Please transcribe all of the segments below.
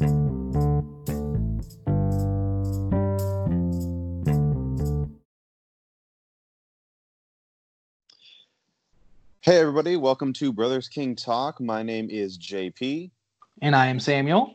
Hey, everybody, welcome to Brothers King Talk. My name is JP. And I am Samuel.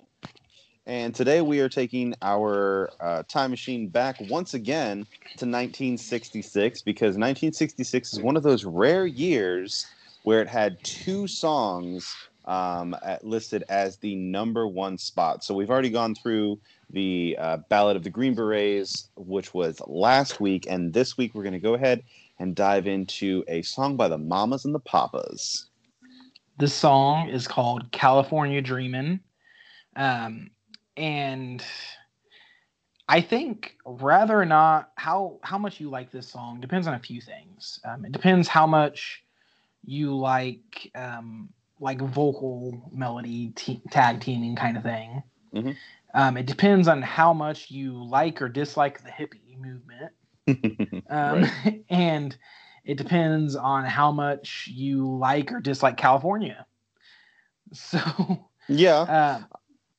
And today we are taking our uh, time machine back once again to 1966 because 1966 is one of those rare years where it had two songs um, at, listed as the number one spot. So we've already gone through the uh, Ballad of the Green Berets, which was last week. And this week we're going to go ahead and dive into a song by the Mamas and the Papas. This song is called California Dreamin'. Um, and I think rather or not how how much you like this song depends on a few things. Um, it depends how much you like um, like vocal melody t- tag teaming kind of thing. Mm-hmm. Um, it depends on how much you like or dislike the hippie movement. um, and it depends on how much you like or dislike California. So yeah, uh,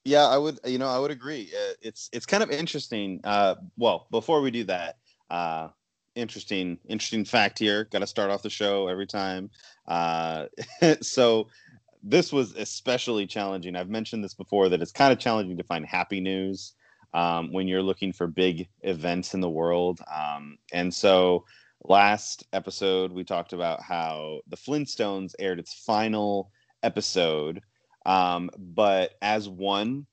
yeah, I would. You know, I would agree. Uh, it's it's kind of interesting. Uh, well, before we do that, uh, interesting interesting fact here. Got to start off the show every time. Uh, so this was especially challenging. I've mentioned this before that it's kind of challenging to find happy news um, when you're looking for big events in the world. Um, and so last episode we talked about how the Flintstones aired its final episode um, but as one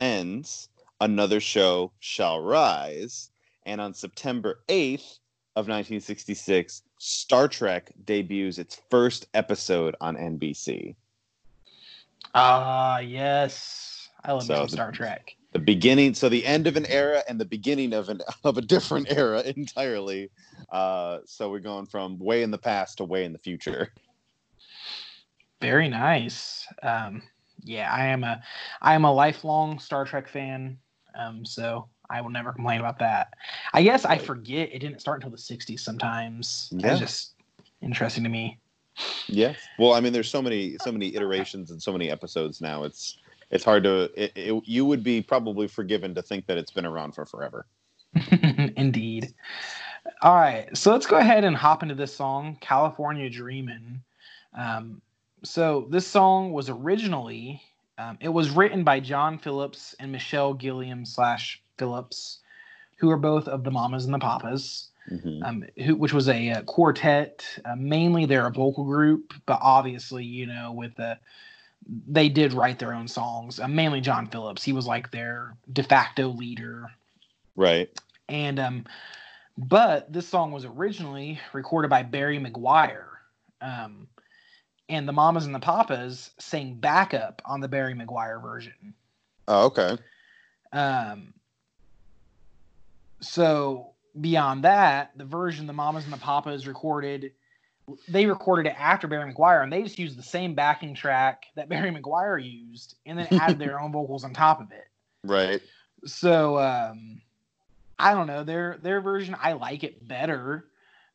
ends, another show shall rise. And on September 8th of 1966, Star Trek debuts its first episode on NBC. Ah, uh, yes. I love so Star Trek. The beginning, so the end of an era and the beginning of an of a different era entirely. Uh, so we're going from way in the past to way in the future. Very nice. Um, yeah, I am a I am a lifelong Star Trek fan. Um, so I will never complain about that. I guess I forget it didn't start until the '60s. Sometimes yeah. it's just interesting to me. Yeah. Well, I mean, there's so many so many iterations and so many episodes now. It's it's hard to. It, it, you would be probably forgiven to think that it's been around for forever. Indeed. All right, so let's go ahead and hop into this song, "California Dreamin'." Um, so this song was originally um, it was written by John Phillips and Michelle Gilliam slash Phillips, who are both of the Mamas and the Papas. Mm-hmm. Um, who, which was a, a quartet. Uh, mainly, they're a vocal group, but obviously, you know, with the they did write their own songs. Uh, mainly, John Phillips. He was like their de facto leader. Right. And um, but this song was originally recorded by Barry McGuire. Um, and the Mamas and the Papas sang backup on the Barry McGuire version. Oh, okay. Um. So beyond that, the version the Mamas and the Papas recorded, they recorded it after Barry McGuire, and they just used the same backing track that Barry McGuire used, and then added their own vocals on top of it. Right. So um, I don't know their their version. I like it better.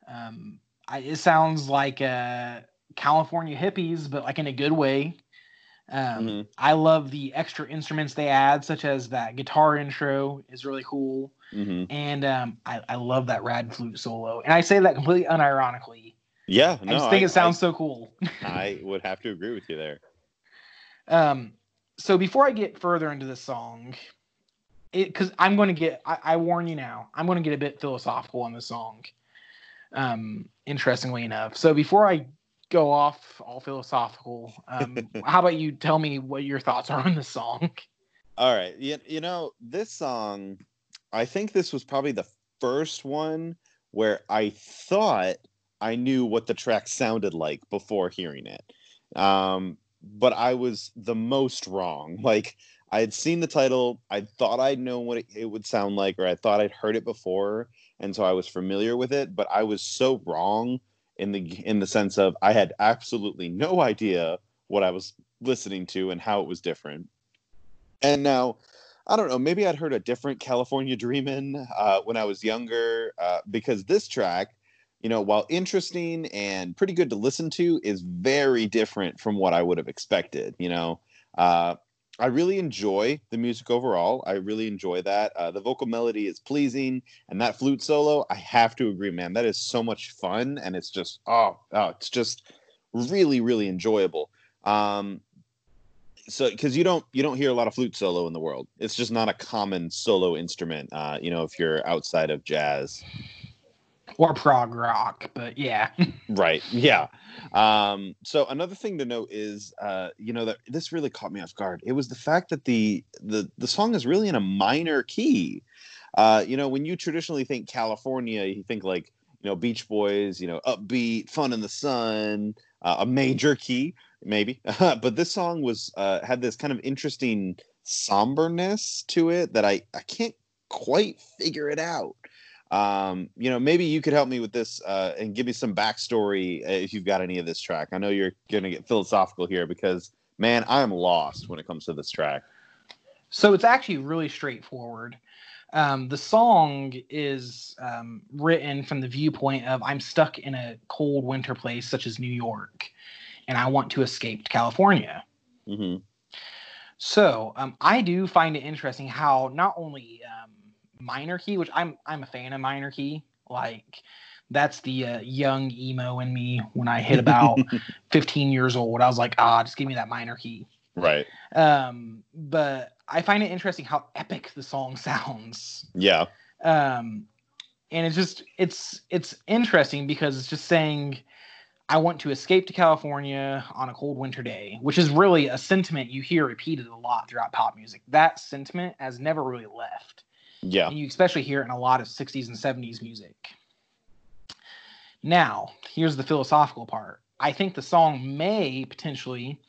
Um, I, it sounds like a California hippies, but like in a good way. Um, mm-hmm. I love the extra instruments they add, such as that guitar intro is really cool, mm-hmm. and um, I, I, love that rad flute solo. And I say that completely unironically. Yeah, no, I just think I, it sounds I, so cool. I would have to agree with you there. Um, so before I get further into the song, it because I'm going to get, I, I warn you now, I'm going to get a bit philosophical on the song. Um, interestingly enough, so before I go off all philosophical. Um, how about you tell me what your thoughts are on the song? All right. You, you know, this song, I think this was probably the first one where I thought I knew what the track sounded like before hearing it. Um, but I was the most wrong. Like, I had seen the title, I thought I'd know what it, it would sound like, or I thought I'd heard it before. And so I was familiar with it, but I was so wrong in the in the sense of I had absolutely no idea what I was listening to and how it was different. And now, I don't know, maybe I'd heard a different California Dreamin' uh, when I was younger, uh, because this track, you know, while interesting and pretty good to listen to, is very different from what I would have expected. You know, uh, I really enjoy the music overall. I really enjoy that. Uh, the vocal melody is pleasing, and that flute solo, I have to agree, man, that is so much fun, and it's just oh, oh it's just really, really enjoyable. Um, so because you don't you don't hear a lot of flute solo in the world. It's just not a common solo instrument. Uh, you know, if you're outside of jazz or prog rock, but yeah. right. Yeah. Um, so another thing to note is, uh, you know, that this really caught me off guard. It was the fact that the the the song is really in a minor key. Uh, you know, when you traditionally think California, you think like you know Beach Boys, you know, upbeat, fun in the sun, uh, a major key maybe. but this song was uh, had this kind of interesting somberness to it that I I can't quite figure it out um, you know, maybe you could help me with this uh, and give me some backstory uh, if you've got any of this track. I know you're going to get philosophical here because, man, I am lost when it comes to this track. So it's actually really straightforward. Um, the song is um, written from the viewpoint of I'm stuck in a cold winter place such as New York, and I want to escape to California. Mm-hmm. So um, I do find it interesting how not only um, minor key, which I'm I'm a fan of minor key. Like that's the uh, young emo in me when I hit about 15 years old. I was like, ah, just give me that minor key. Right. Um, but I find it interesting how epic the song sounds. Yeah. Um, and it's just it's it's interesting because it's just saying I want to escape to California on a cold winter day, which is really a sentiment you hear repeated a lot throughout pop music. That sentiment has never really left. Yeah. And you especially hear it in a lot of 60s and 70s music. Now, here's the philosophical part. I think the song may potentially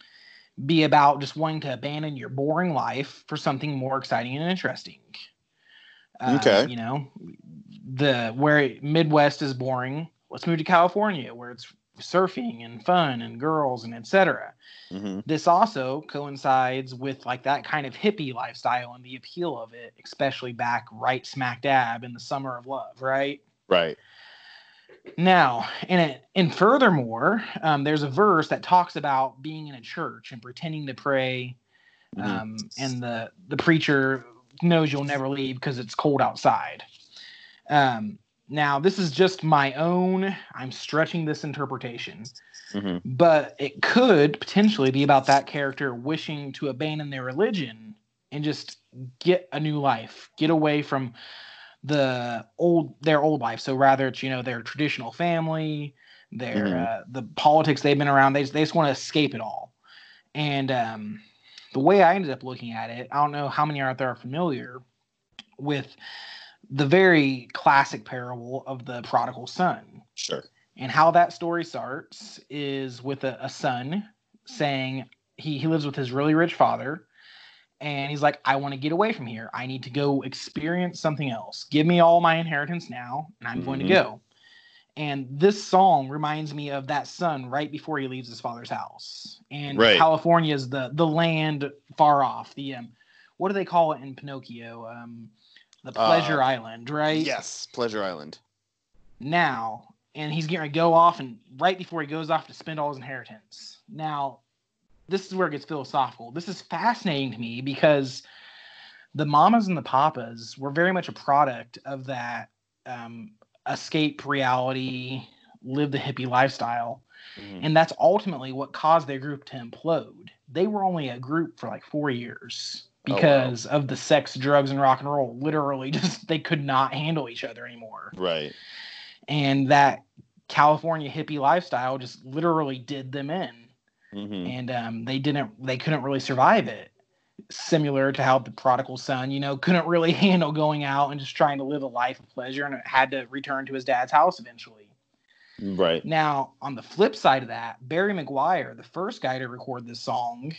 be about just wanting to abandon your boring life for something more exciting and interesting. Uh, okay. You know, the where Midwest is boring, let's move to California where it's surfing and fun and girls and etc. Mm-hmm. This also coincides with like that kind of hippie lifestyle and the appeal of it, especially back right smack dab in the summer of love, right? Right. Now, and it, and furthermore, um, there's a verse that talks about being in a church and pretending to pray, mm-hmm. um, and the the preacher knows you'll never leave because it's cold outside. Um, now, this is just my own, I'm stretching this interpretation, mm-hmm. but it could potentially be about that character wishing to abandon their religion and just get a new life, get away from the old their old life. So rather it's you know their traditional family, their mm-hmm. uh, the politics they've been around. They they just want to escape it all. And um, the way I ended up looking at it, I don't know how many out there are familiar with the very classic parable of the prodigal son. Sure. And how that story starts is with a, a son saying he, he lives with his really rich father and he's like, I want to get away from here. I need to go experience something else. Give me all my inheritance now, and I'm mm-hmm. going to mm-hmm. go. And this song reminds me of that son right before he leaves his father's house. And right. California is the the land far off. The um, what do they call it in Pinocchio? Um, the Pleasure uh, Island, right? Yes, Pleasure Island. Now, and he's going to go off, and right before he goes off to spend all his inheritance. Now, this is where it gets philosophical. This is fascinating to me because the mamas and the papas were very much a product of that um, escape reality, live the hippie lifestyle. Mm-hmm. And that's ultimately what caused their group to implode. They were only a group for like four years because oh, wow. of the sex, drugs, and rock and roll. Literally, just they could not handle each other anymore. Right. And that California hippie lifestyle just literally did them in, mm-hmm. and um, they didn't. They couldn't really survive it. Similar to how the prodigal son, you know, couldn't really handle going out and just trying to live a life of pleasure, and had to return to his dad's house eventually. Right. Now, on the flip side of that, Barry McGuire, the first guy to record this song,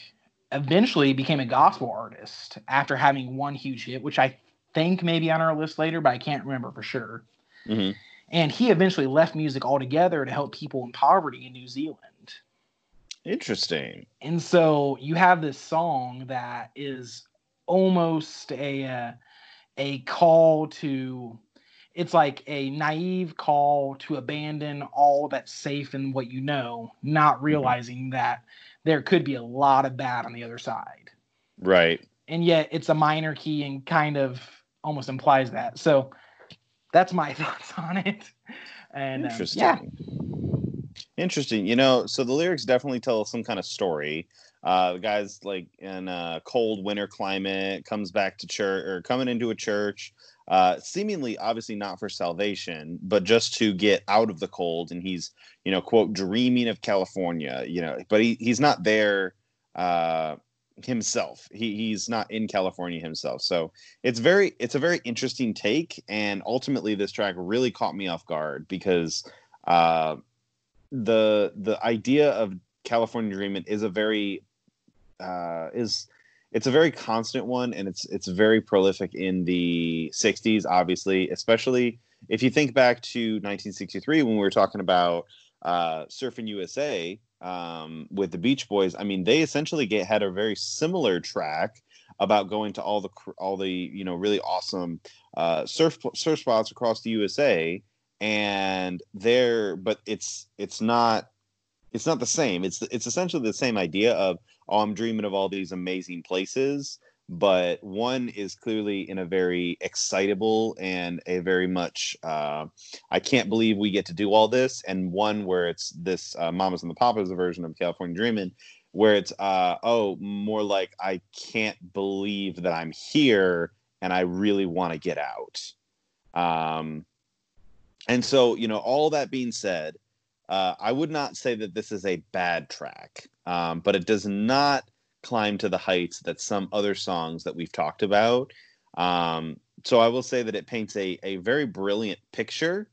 eventually became a gospel artist after having one huge hit, which I think may be on our list later, but I can't remember for sure. Mm-hmm. And he eventually left music altogether to help people in poverty in New Zealand. Interesting. And so you have this song that is almost a uh, a call to it's like a naive call to abandon all that's safe and what you know, not mm-hmm. realizing mm-hmm. that there could be a lot of bad on the other side. Right. And yet it's a minor key and kind of almost implies that. So that's my thoughts on it. And interesting. Um, yeah. Interesting. You know, so the lyrics definitely tell some kind of story. Uh, the guy's like in a cold winter climate, comes back to church or coming into a church, uh, seemingly obviously not for salvation, but just to get out of the cold. And he's, you know, quote, dreaming of California, you know, but he, he's not there uh, himself. He, he's not in California himself. So it's very, it's a very interesting take. And ultimately, this track really caught me off guard because uh, the the idea of California Dreaming is a very uh, is it's a very constant one and it's it's very prolific in the 60s obviously especially if you think back to 1963 when we were talking about uh, surfing usa um, with the beach boys i mean they essentially get had a very similar track about going to all the all the you know really awesome uh, surf surf spots across the usa and there but it's it's not it's not the same. It's it's essentially the same idea of oh, I'm dreaming of all these amazing places. But one is clearly in a very excitable and a very much, uh, I can't believe we get to do all this. And one where it's this uh, Mamas and the Papas version of California Dreaming, where it's, uh, oh, more like, I can't believe that I'm here and I really want to get out. Um, and so, you know, all that being said, uh, I would not say that this is a bad track, um, but it does not climb to the heights that some other songs that we've talked about. Um, so I will say that it paints a, a very brilliant picture,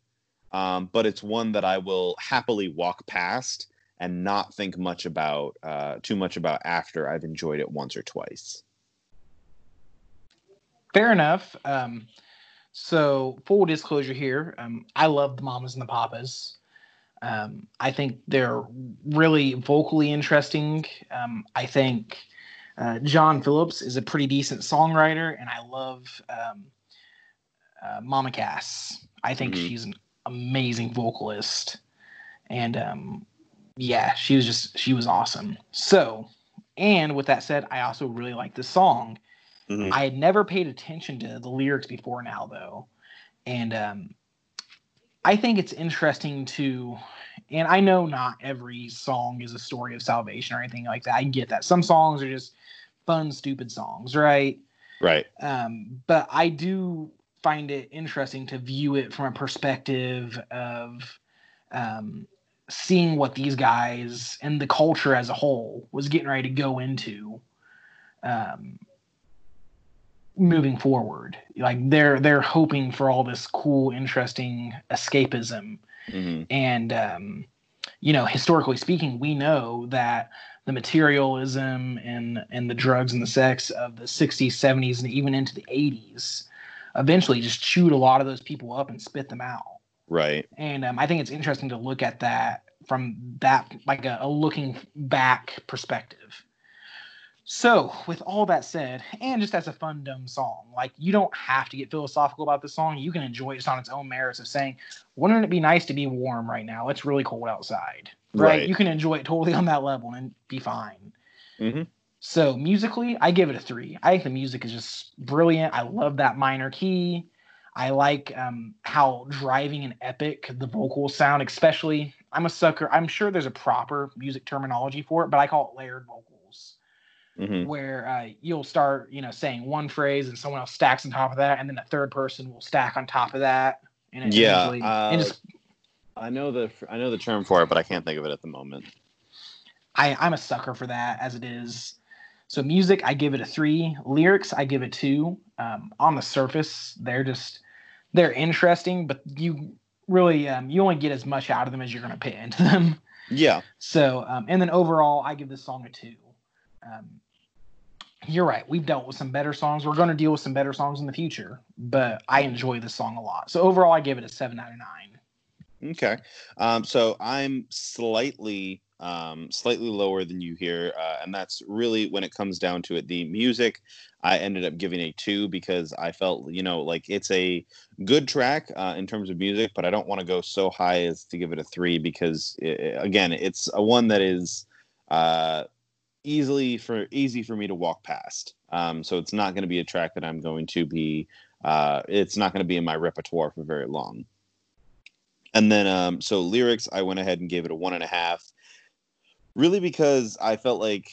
um, but it's one that I will happily walk past and not think much about uh, too much about after I've enjoyed it once or twice. Fair enough. Um, so full disclosure here, um, I love the Mamas and the Papas. Um, I think they're really vocally interesting. Um, I think uh, John Phillips is a pretty decent songwriter, and I love um, uh, Mama Cass. I think mm-hmm. she's an amazing vocalist, and um, yeah, she was just she was awesome. So, and with that said, I also really like this song. Mm-hmm. I had never paid attention to the lyrics before now, though, and um, I think it's interesting to, and I know not every song is a story of salvation or anything like that. I get that. Some songs are just fun, stupid songs, right? Right. Um, but I do find it interesting to view it from a perspective of um, seeing what these guys and the culture as a whole was getting ready to go into. Um, moving forward. Like they're they're hoping for all this cool, interesting escapism, mm-hmm. and um, you know, historically speaking, we know that the materialism and and the drugs and the sex of the 60s, 70s, and even into the 80s eventually just chewed a lot of those people up and spit them out. Right. And um, I think it's interesting to look at that from that like a, a looking back perspective so, with all that said, and just as a fun, dumb song, like you don't have to get philosophical about the song. You can enjoy it just on its own merits of saying, wouldn't it be nice to be warm right now? It's really cold outside. Right. right. You can enjoy it totally on that level and be fine. Mm-hmm. So, musically, I give it a three. I think the music is just brilliant. I love that minor key. I like um, how driving and epic the vocals sound, especially. I'm a sucker. I'm sure there's a proper music terminology for it, but I call it layered vocals mm-hmm. where uh, you'll start, you know, saying one phrase and someone else stacks on top of that, and then a third person will stack on top of that. And yeah, uh, and just, I know the I know the term for it, but I can't think of it at the moment. I, I'm a sucker for that as it is. So music, I give it a three. Lyrics, I give it two. Um, on the surface, they're just they're interesting, but you really um, you only get as much out of them as you're going to put into them. Yeah. So um, and then overall, I give this song a two. Um, you're right. We've dealt with some better songs. We're going to deal with some better songs in the future, but I enjoy this song a lot. So overall, I give it a seven out of nine. Okay. Um, so I'm slightly, um, slightly lower than you here, uh, and that's really when it comes down to it. The music, I ended up giving a two because I felt, you know, like it's a good track uh, in terms of music, but I don't want to go so high as to give it a three because, it, again, it's a one that is. Uh, easily for easy for me to walk past. Um, so it's not going to be a track that I'm going to be. Uh, it's not going to be in my repertoire for very long. And then, um, so lyrics, I went ahead and gave it a one and a half, really because I felt like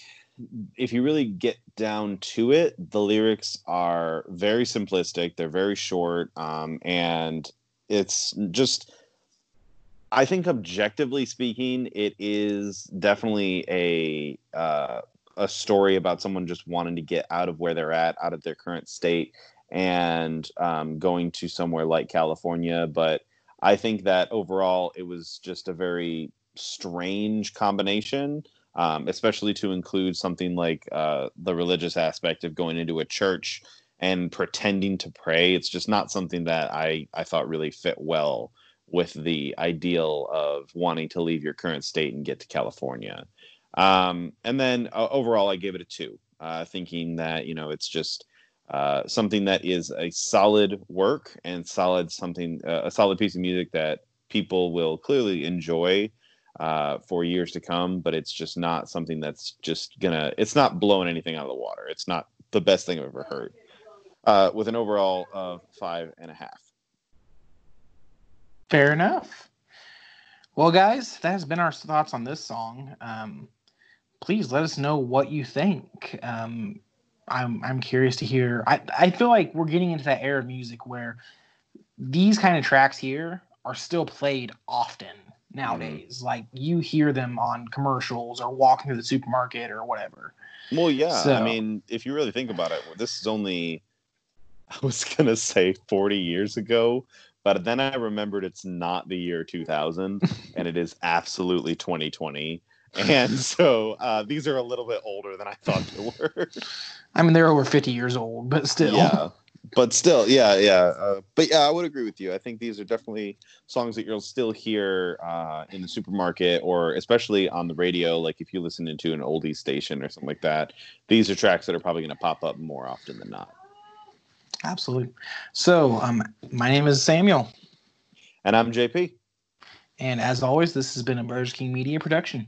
if you really get down to it, the lyrics are very simplistic. They're very short, um, and it's just I think objectively speaking, it is definitely a uh, a story about someone just wanting to get out of where they're at, out of their current state, and um, going to somewhere like California. But I think that overall, it was just a very strange combination, um, especially to include something like uh, the religious aspect of going into a church and pretending to pray. It's just not something that I I thought really fit well with the ideal of wanting to leave your current state and get to California. Um, and then uh, overall, I gave it a two, uh, thinking that you know it's just uh, something that is a solid work and solid something uh, a solid piece of music that people will clearly enjoy uh, for years to come. But it's just not something that's just gonna. It's not blowing anything out of the water. It's not the best thing I've ever heard. Uh, with an overall of five and a half. Fair enough. Well, guys, that has been our thoughts on this song. Um, please let us know what you think. Um, I'm I'm curious to hear. I I feel like we're getting into that era of music where these kind of tracks here are still played often nowadays. Mm-hmm. Like you hear them on commercials or walking through the supermarket or whatever. Well, yeah. So, I mean, if you really think about it, this is only I was gonna say 40 years ago, but then I remembered it's not the year 2000 and it is absolutely 2020. And so uh, these are a little bit older than I thought they were. I mean, they're over 50 years old, but still. Yeah. But still, yeah, yeah. Uh, but yeah, I would agree with you. I think these are definitely songs that you'll still hear uh, in the supermarket or especially on the radio. Like if you listen into an oldie station or something like that, these are tracks that are probably going to pop up more often than not. Absolutely. So, um, my name is Samuel. And I'm JP. And as always, this has been a Burger King Media production.